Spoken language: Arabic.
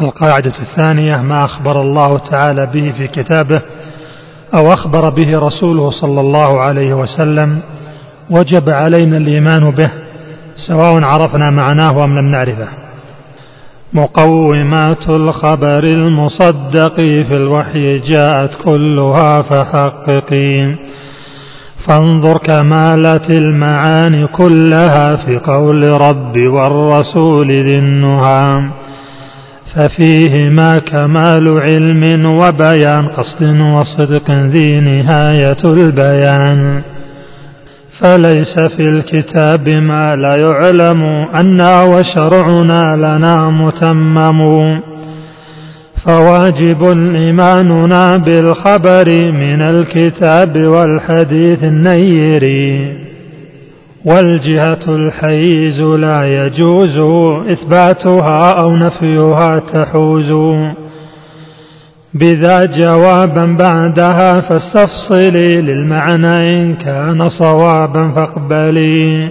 القاعدة الثانية ما أخبر الله تعالى به في كتابه أو أخبر به رسوله صلى الله عليه وسلم وجب علينا الإيمان به سواء عرفنا معناه أم لم نعرفه. مقومات الخبر المصدق في الوحي جاءت كلها فحققي فانظر كمالات المعاني كلها في قول رب والرسول ذي النهى. ففيهما كمال علم وبيان قصد وصدق ذي نهاية البيان. فليس في الكتاب ما لا يعلم أنا وشرعنا لنا متمم. فواجب إيماننا بالخبر من الكتاب والحديث النير والجهة الحيز لا يجوز إثباتها أو نفيها تحوز. بذا جوابا بعدها فاستفصلي للمعنى إن كان صوابا فاقبلي.